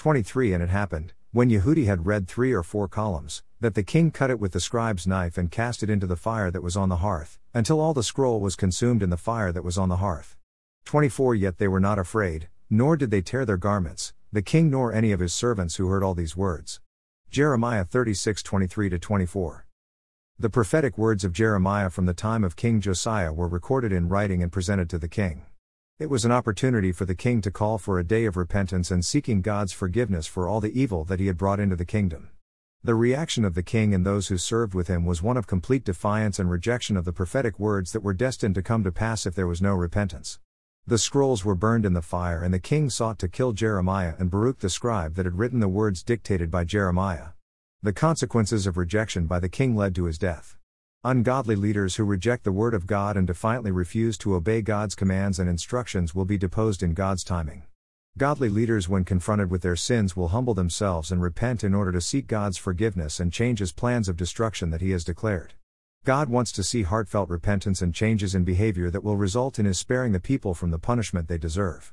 23 And it happened, when Yehudi had read three or four columns, that the king cut it with the scribe's knife and cast it into the fire that was on the hearth, until all the scroll was consumed in the fire that was on the hearth. 24 Yet they were not afraid, nor did they tear their garments, the king nor any of his servants who heard all these words. Jeremiah 36 23 24. The prophetic words of Jeremiah from the time of King Josiah were recorded in writing and presented to the king. It was an opportunity for the king to call for a day of repentance and seeking God's forgiveness for all the evil that he had brought into the kingdom. The reaction of the king and those who served with him was one of complete defiance and rejection of the prophetic words that were destined to come to pass if there was no repentance. The scrolls were burned in the fire, and the king sought to kill Jeremiah and Baruch the scribe that had written the words dictated by Jeremiah. The consequences of rejection by the king led to his death. Ungodly leaders who reject the word of God and defiantly refuse to obey God's commands and instructions will be deposed in God's timing. Godly leaders, when confronted with their sins, will humble themselves and repent in order to seek God's forgiveness and change his plans of destruction that he has declared. God wants to see heartfelt repentance and changes in behavior that will result in his sparing the people from the punishment they deserve.